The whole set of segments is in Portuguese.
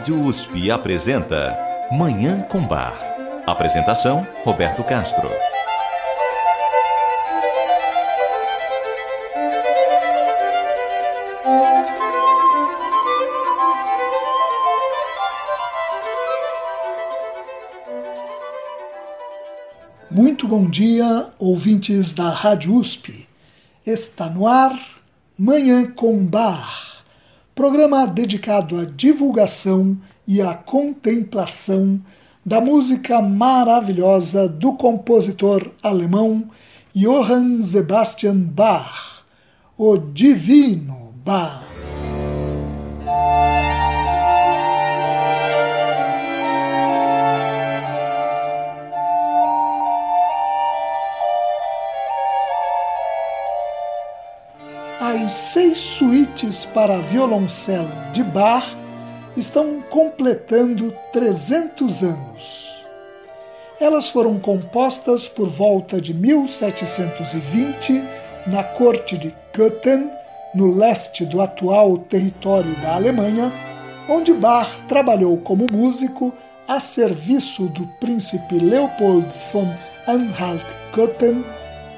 Rádio USP apresenta Manhã com Bar. Apresentação: Roberto Castro. Muito bom dia, ouvintes da Rádio USP. Está no ar Manhã com Bar programa dedicado à divulgação e à contemplação da música maravilhosa do compositor alemão Johann Sebastian Bach, o Divino Bach. Seis suítes para violoncelo de Bach estão completando 300 anos. Elas foram compostas por volta de 1720 na corte de Köthen, no leste do atual território da Alemanha, onde Bach trabalhou como músico a serviço do príncipe Leopold von Anhalt-Köthen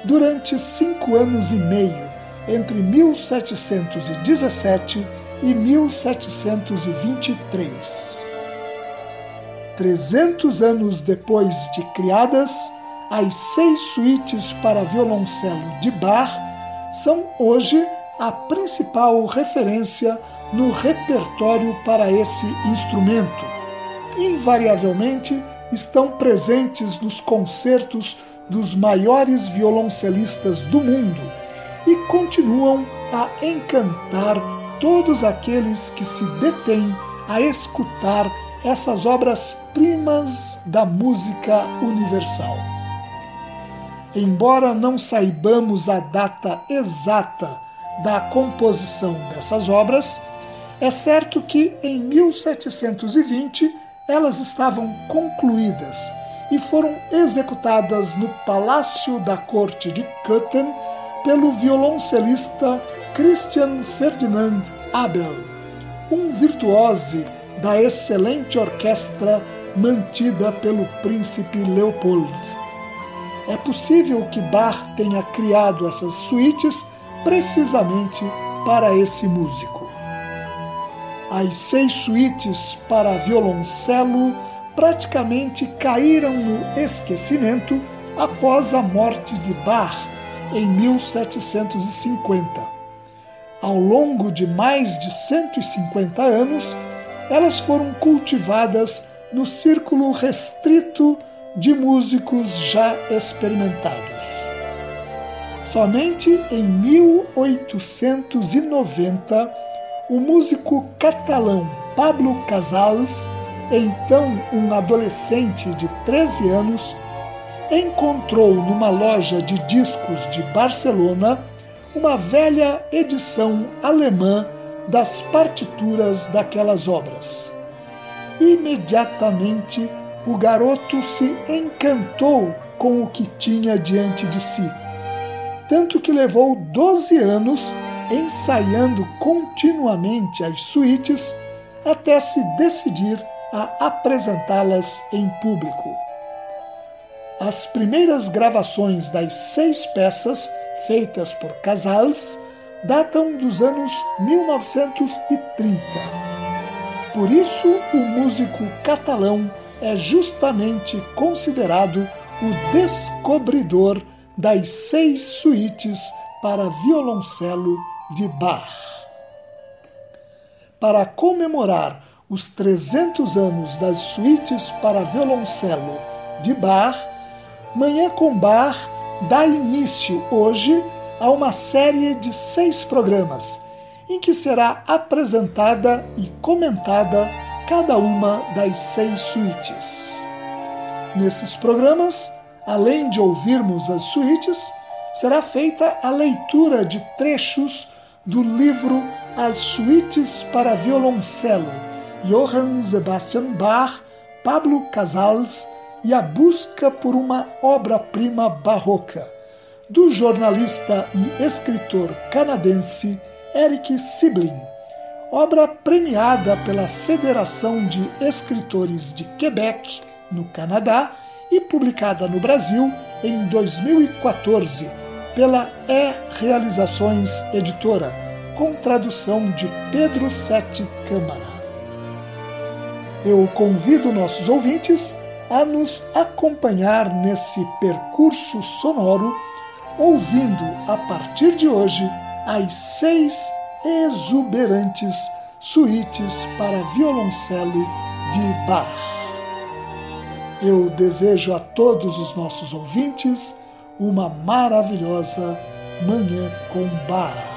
durante cinco anos e meio entre 1717 e 1723. Trezentos anos depois de criadas, as seis suítes para violoncelo de Bach são hoje a principal referência no repertório para esse instrumento. Invariavelmente estão presentes nos concertos dos maiores violoncelistas do mundo e continuam a encantar todos aqueles que se detêm a escutar essas obras-primas da música universal. Embora não saibamos a data exata da composição dessas obras, é certo que em 1720 elas estavam concluídas e foram executadas no Palácio da Corte de Köthen pelo violoncelista Christian Ferdinand Abel, um virtuose da excelente orquestra mantida pelo príncipe Leopold. É possível que Bach tenha criado essas suítes precisamente para esse músico. As seis suítes para violoncelo praticamente caíram no esquecimento após a morte de Bach em 1750. Ao longo de mais de 150 anos, elas foram cultivadas no círculo restrito de músicos já experimentados. Somente em 1890, o músico catalão Pablo Casals, então um adolescente de 13 anos, encontrou numa loja de discos de Barcelona uma velha edição alemã das partituras daquelas obras. Imediatamente o garoto se encantou com o que tinha diante de si, tanto que levou 12 anos ensaiando continuamente as suítes até se decidir a apresentá-las em público. As primeiras gravações das seis peças feitas por Casals datam dos anos 1930. Por isso, o músico catalão é justamente considerado o descobridor das seis suítes para violoncelo de Bach. Para comemorar os 300 anos das suítes para violoncelo de Bach, Manhã com Bar dá início hoje a uma série de seis programas em que será apresentada e comentada cada uma das seis suítes. Nesses programas, além de ouvirmos as suítes, será feita a leitura de trechos do livro As Suítes para Violoncelo, Johann Sebastian Bach, Pablo Casals e a busca por uma obra-prima barroca, do jornalista e escritor canadense Eric Sibling, obra premiada pela Federação de Escritores de Quebec, no Canadá, e publicada no Brasil em 2014 pela E Realizações Editora, com tradução de Pedro Sete Câmara. Eu convido nossos ouvintes a nos acompanhar nesse percurso sonoro, ouvindo a partir de hoje as seis exuberantes suítes para violoncelo de Bach. Eu desejo a todos os nossos ouvintes uma maravilhosa Manhã com Bach.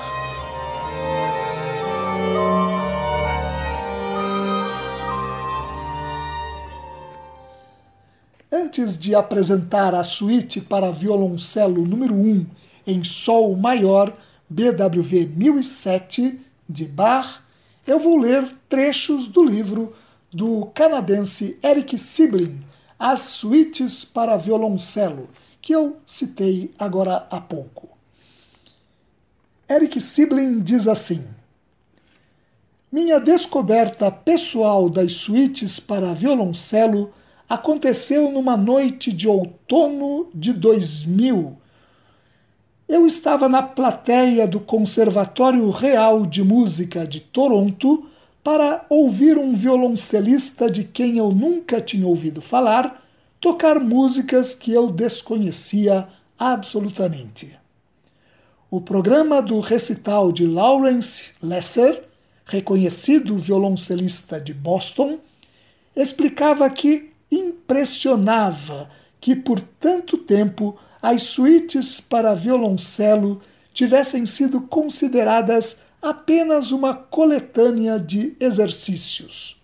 Antes de apresentar a suíte para violoncelo número 1 em Sol maior, BWV 1007, de Bach, eu vou ler trechos do livro do canadense Eric Sibling, As Suítes para Violoncelo, que eu citei agora há pouco. Eric Sibling diz assim: Minha descoberta pessoal das suítes para violoncelo aconteceu numa noite de outono de 2000. Eu estava na plateia do Conservatório Real de Música de Toronto para ouvir um violoncelista de quem eu nunca tinha ouvido falar tocar músicas que eu desconhecia absolutamente. O programa do recital de Lawrence Lesser, reconhecido violoncelista de Boston, explicava que impressionava que por tanto tempo as suítes para violoncelo tivessem sido consideradas apenas uma coletânea de exercícios.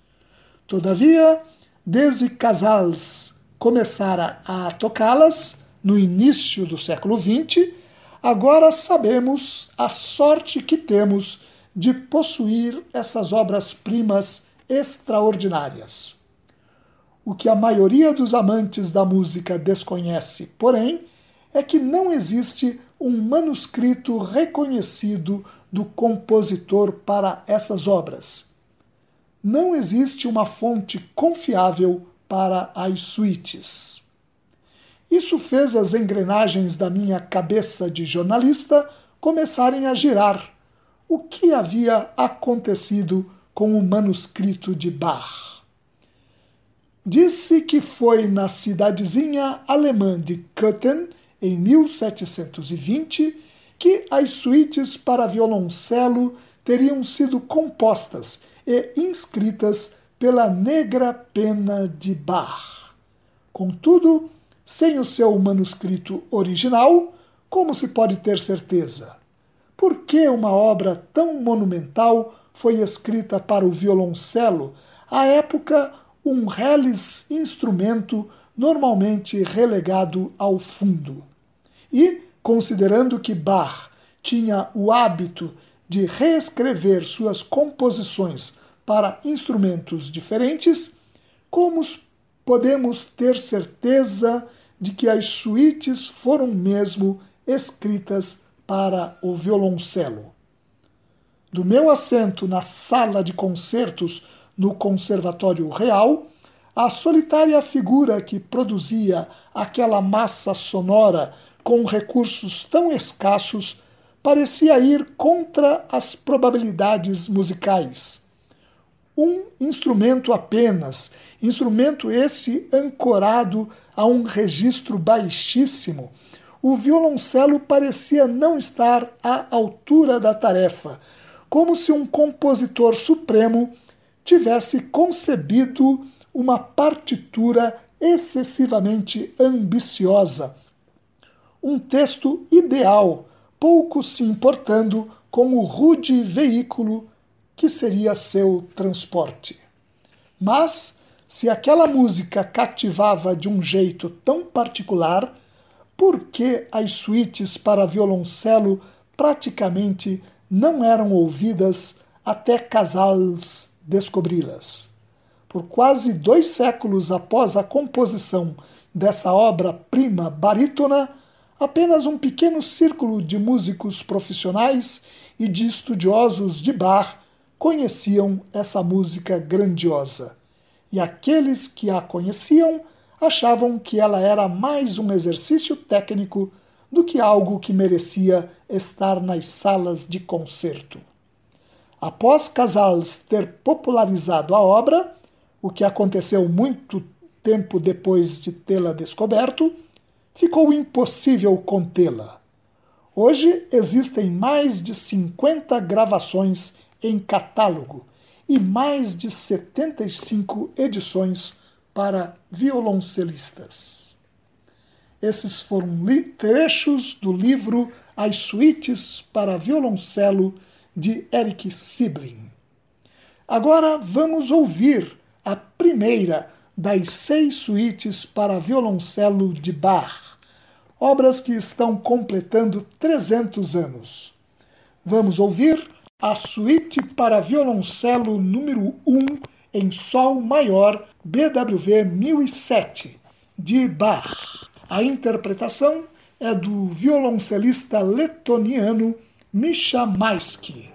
Todavia, desde Casals começara a tocá-las no início do século XX, agora sabemos a sorte que temos de possuir essas obras-primas extraordinárias. O que a maioria dos amantes da música desconhece, porém, é que não existe um manuscrito reconhecido do compositor para essas obras. Não existe uma fonte confiável para as suítes. Isso fez as engrenagens da minha cabeça de jornalista começarem a girar. O que havia acontecido com o manuscrito de Bach? Disse que foi na cidadezinha alemã de Köthen, em 1720, que as suítes para violoncelo teriam sido compostas e inscritas pela negra pena de Bach. Contudo, sem o seu manuscrito original, como se pode ter certeza? Por que uma obra tão monumental foi escrita para o violoncelo à época um reles instrumento normalmente relegado ao fundo. E, considerando que Bach tinha o hábito de reescrever suas composições para instrumentos diferentes, como podemos ter certeza de que as suítes foram mesmo escritas para o violoncelo? Do meu assento na sala de concertos no Conservatório Real, a solitária figura que produzia aquela massa sonora com recursos tão escassos parecia ir contra as probabilidades musicais. Um instrumento apenas, instrumento esse ancorado a um registro baixíssimo, o violoncelo parecia não estar à altura da tarefa, como se um compositor supremo tivesse concebido uma partitura excessivamente ambiciosa, um texto ideal, pouco se importando com o rude veículo que seria seu transporte. Mas, se aquela música cativava de um jeito tão particular, por que as suítes para violoncelo praticamente não eram ouvidas até Casals descobri-las? Por quase dois séculos após a composição dessa obra-prima barítona, apenas um pequeno círculo de músicos profissionais e de estudiosos de bar conheciam essa música grandiosa. E aqueles que a conheciam achavam que ela era mais um exercício técnico do que algo que merecia estar nas salas de concerto. Após Casals ter popularizado a obra, o que aconteceu muito tempo depois de tê-la descoberto, ficou impossível contê-la. Hoje existem mais de 50 gravações em catálogo e mais de 75 edições para violoncelistas. Esses foram trechos do livro As Suítes para Violoncelo de Eric Sibling. Agora vamos ouvir a primeira das seis suítes para violoncelo de Bach, obras que estão completando 300 anos. Vamos ouvir a suíte para violoncelo número 1 em Sol maior BWV 1007 de Bach. A interpretação é do violoncelista letoniano Misha Maisky.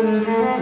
Mm-hmm.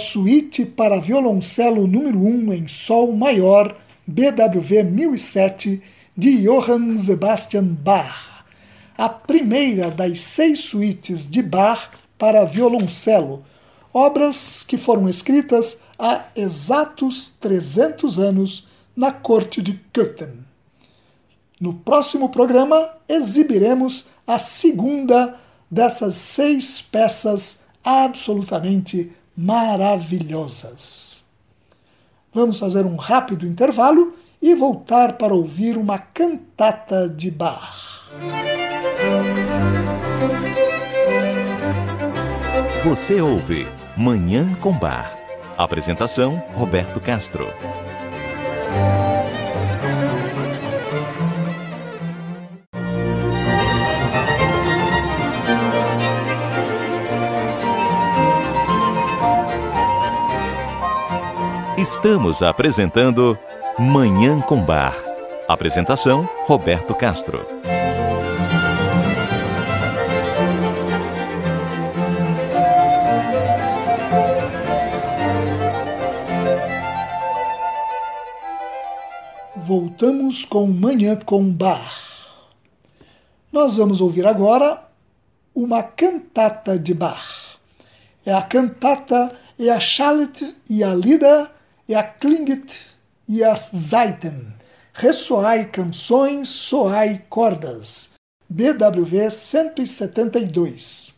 Suíte para violoncelo número 1 em Sol maior, BWV 1007, de Johann Sebastian Bach, a primeira das seis suítes de Bach para violoncelo, obras que foram escritas há exatos 300 anos na corte de Köthen. No próximo programa, exibiremos a segunda dessas seis peças absolutamente maravilhosas. Vamos fazer um rápido intervalo e voltar para ouvir uma cantata de Bach. Você ouve Manhã com Bar. Apresentação: Roberto Castro. Estamos apresentando Manhã com Bar. Apresentação: Roberto Castro. Voltamos com Manhã com Bar. Nós vamos ouvir agora uma cantata de Bach. É a cantata E a Chalet e a Lida e a Klinget e a Zeiten. Ressoai canções, soai cordas. BWV 172.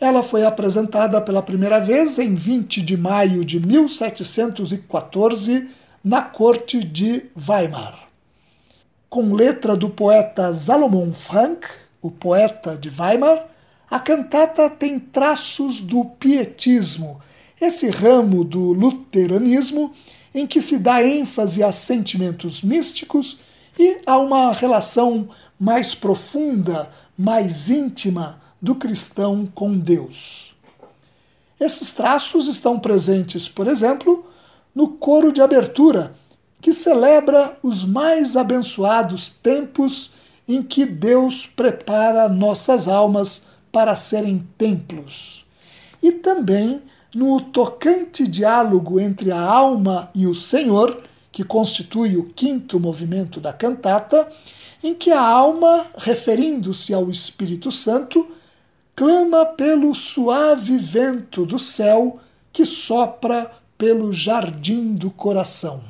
Ela foi apresentada pela primeira vez em 20 de maio de 1714 na corte de Weimar. Com letra do poeta Salomon Frank, o poeta de Weimar, a cantata tem traços do pietismo esse ramo do luteranismo em que se dá ênfase a sentimentos místicos e a uma relação mais profunda, mais íntima do cristão com Deus. Esses traços estão presentes, por exemplo, no coro de abertura, que celebra os mais abençoados tempos em que Deus prepara nossas almas para serem templos. E também no tocante diálogo entre a alma e o Senhor, que constitui o quinto movimento da cantata, em que a alma, referindo-se ao Espírito Santo, clama pelo suave vento do céu que sopra pelo jardim do coração.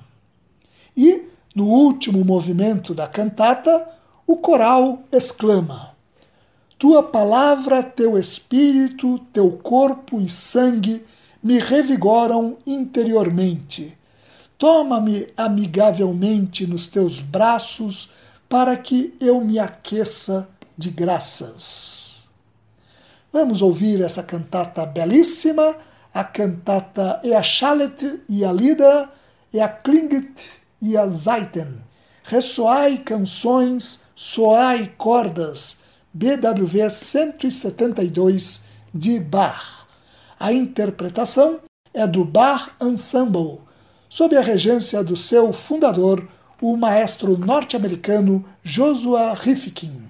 E, no último movimento da cantata, o coral exclama: tua palavra, teu espírito, teu corpo e sangue me revigoram interiormente. Toma-me amigavelmente nos teus braços para que eu me aqueça de graças. Vamos ouvir essa cantata belíssima, a cantata E a Chalet e a Lida, E a Klinget e a Zeiten. Ressoai canções, soai cordas, BWV 172 de Bach. A interpretação é do Bach Ensemble, sob a regência do seu fundador, o maestro norte-americano Joshua Rifkin.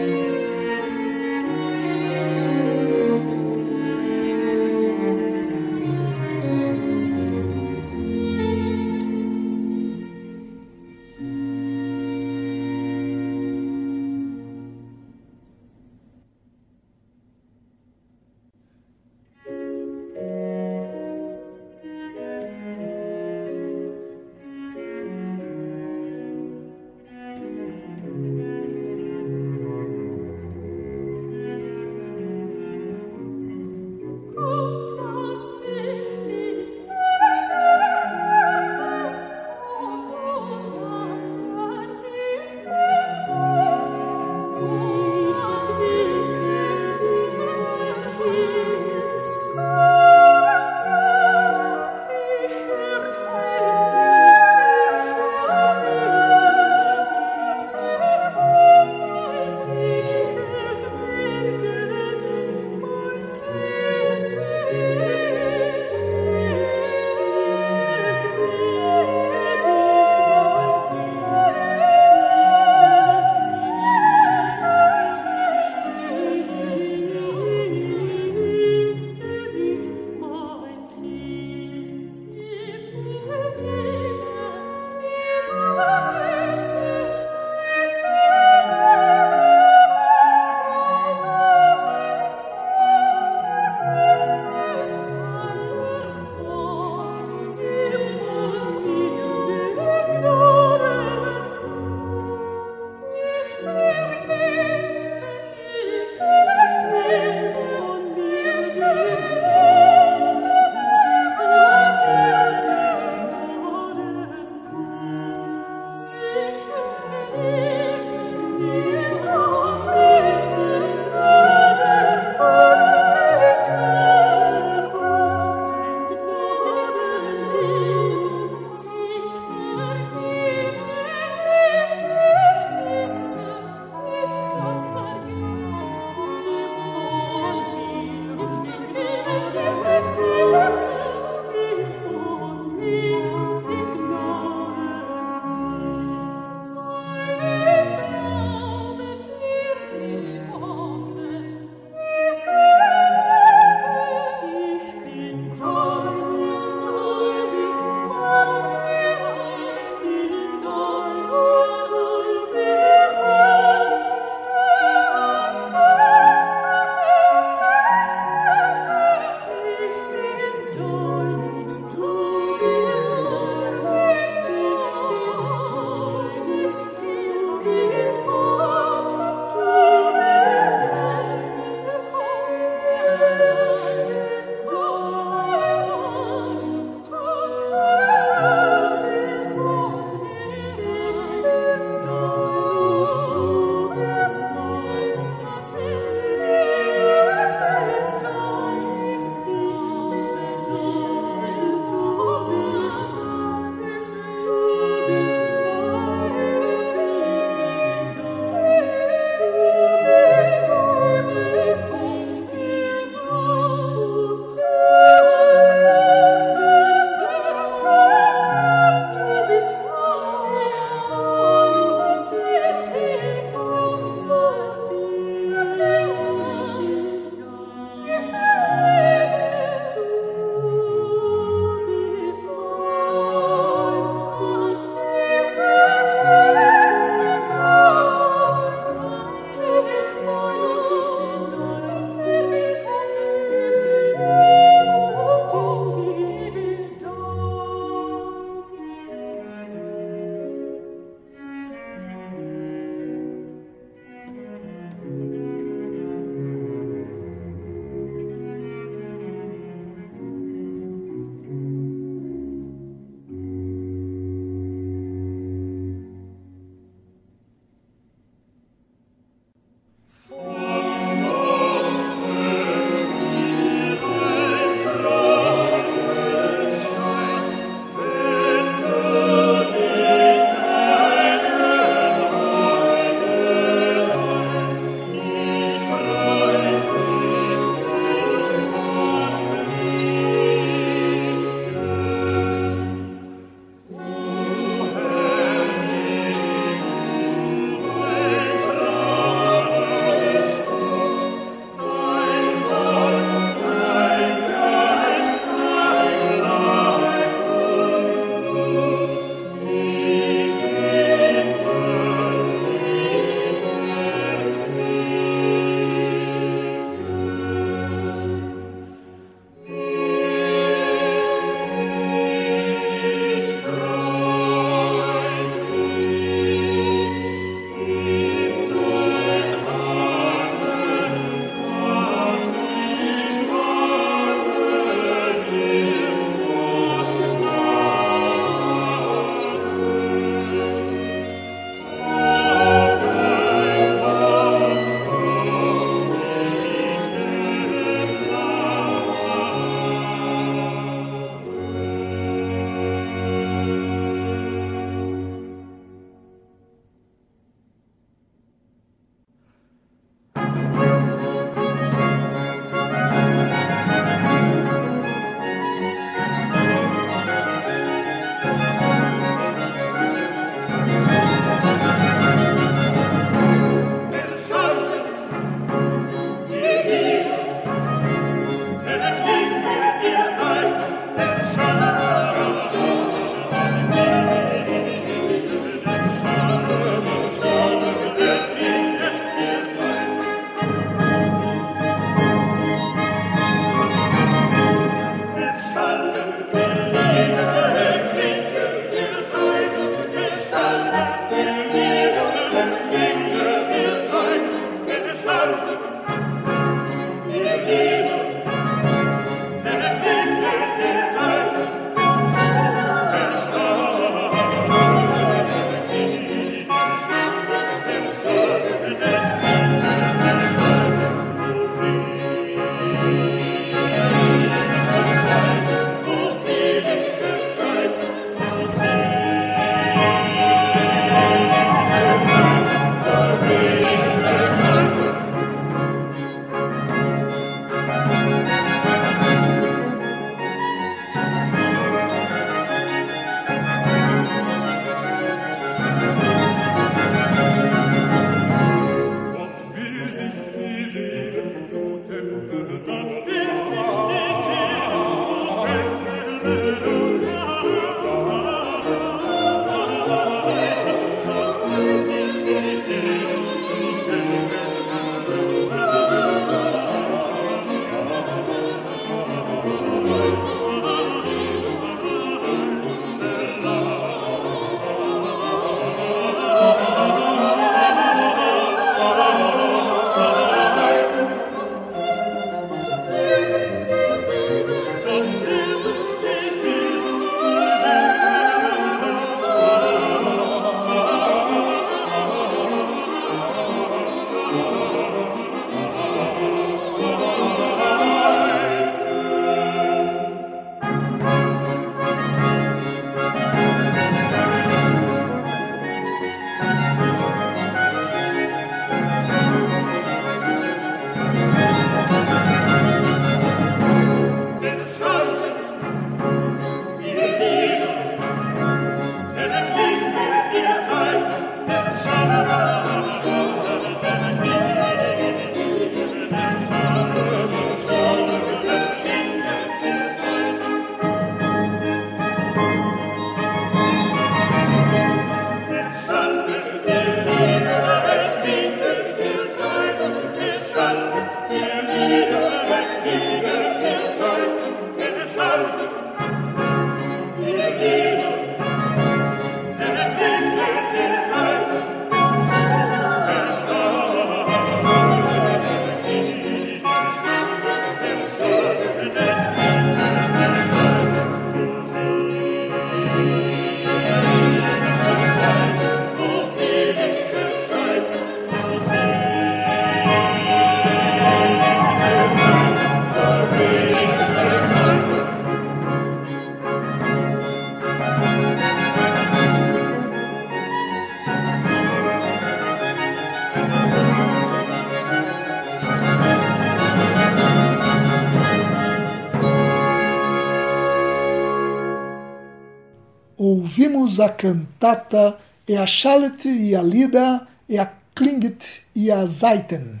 A cantata E a Chalet e a Lida e a Klinget e a Zeiten.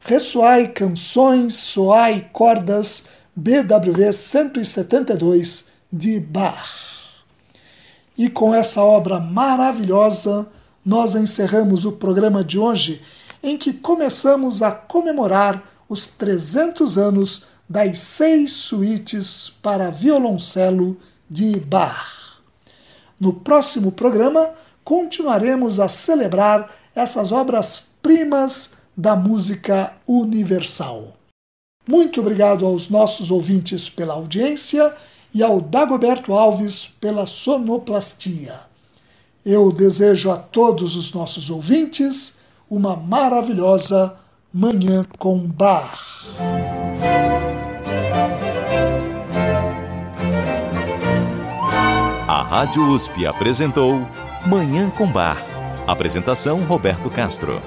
Ressoai canções, soai cordas, BWV 172 de Bach. E com essa obra maravilhosa, nós encerramos o programa de hoje, em que começamos a comemorar os 300 anos das seis suítes para violoncelo de Bach. No próximo programa, continuaremos a celebrar essas obras-primas da música universal. Muito obrigado aos nossos ouvintes pela audiência e ao Dagoberto Alves pela sonoplastia. Eu desejo a todos os nossos ouvintes uma maravilhosa Manhã com Bar. Rádio USP apresentou Manhã com Bar. Apresentação Roberto Castro.